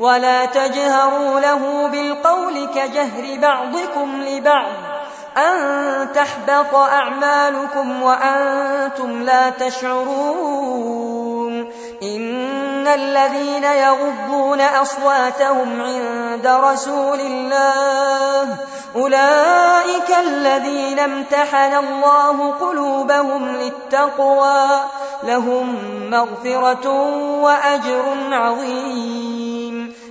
ولا تجهروا له بالقول كجهر بعضكم لبعض أن تحبط أعمالكم وأنتم لا تشعرون إن الذين يغضون أصواتهم عند رسول الله أولئك الذين امتحن الله قلوبهم للتقوى لهم مغفرة وأجر عظيم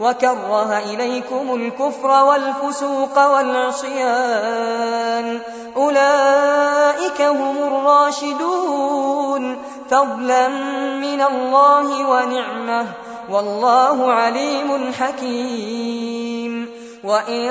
وكره إليكم الكفر والفسوق والعصيان أولئك هم الراشدون فضلا من الله ونعمه والله عليم حكيم. وإن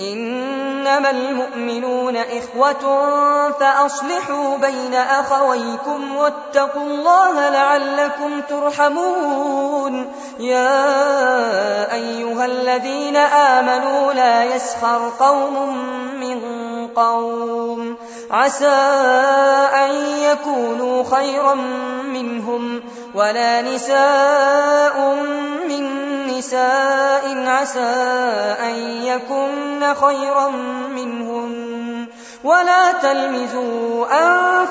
إنما المؤمنون إخوة فأصلحوا بين أخويكم واتقوا الله لعلكم ترحمون. يا أيها الذين آمنوا لا يسخر قوم من قوم. عسى أن يكونوا خيرا منهم ولا نساء من نساء عسى أن يكن خيرا منهن ولا تلمزوا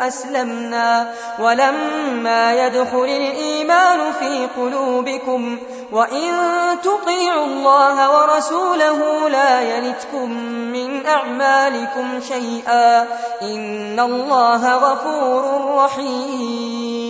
أسلمنا ولما يدخل الإيمان في قلوبكم وإن تطيعوا الله ورسوله لا يلتكم من أعمالكم شيئا إن الله غفور رحيم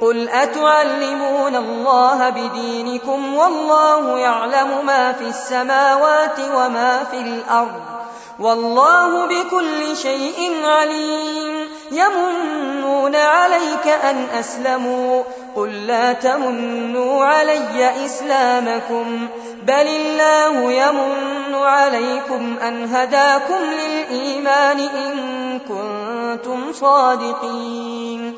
قل أتعلمون الله بدينكم والله يعلم ما في السماوات وما في الأرض والله بكل شيء عليم يمنون عليك أن أسلموا قل لا تمنوا علي إسلامكم بل الله يمن عليكم أن هداكم للإيمان إن كنتم صادقين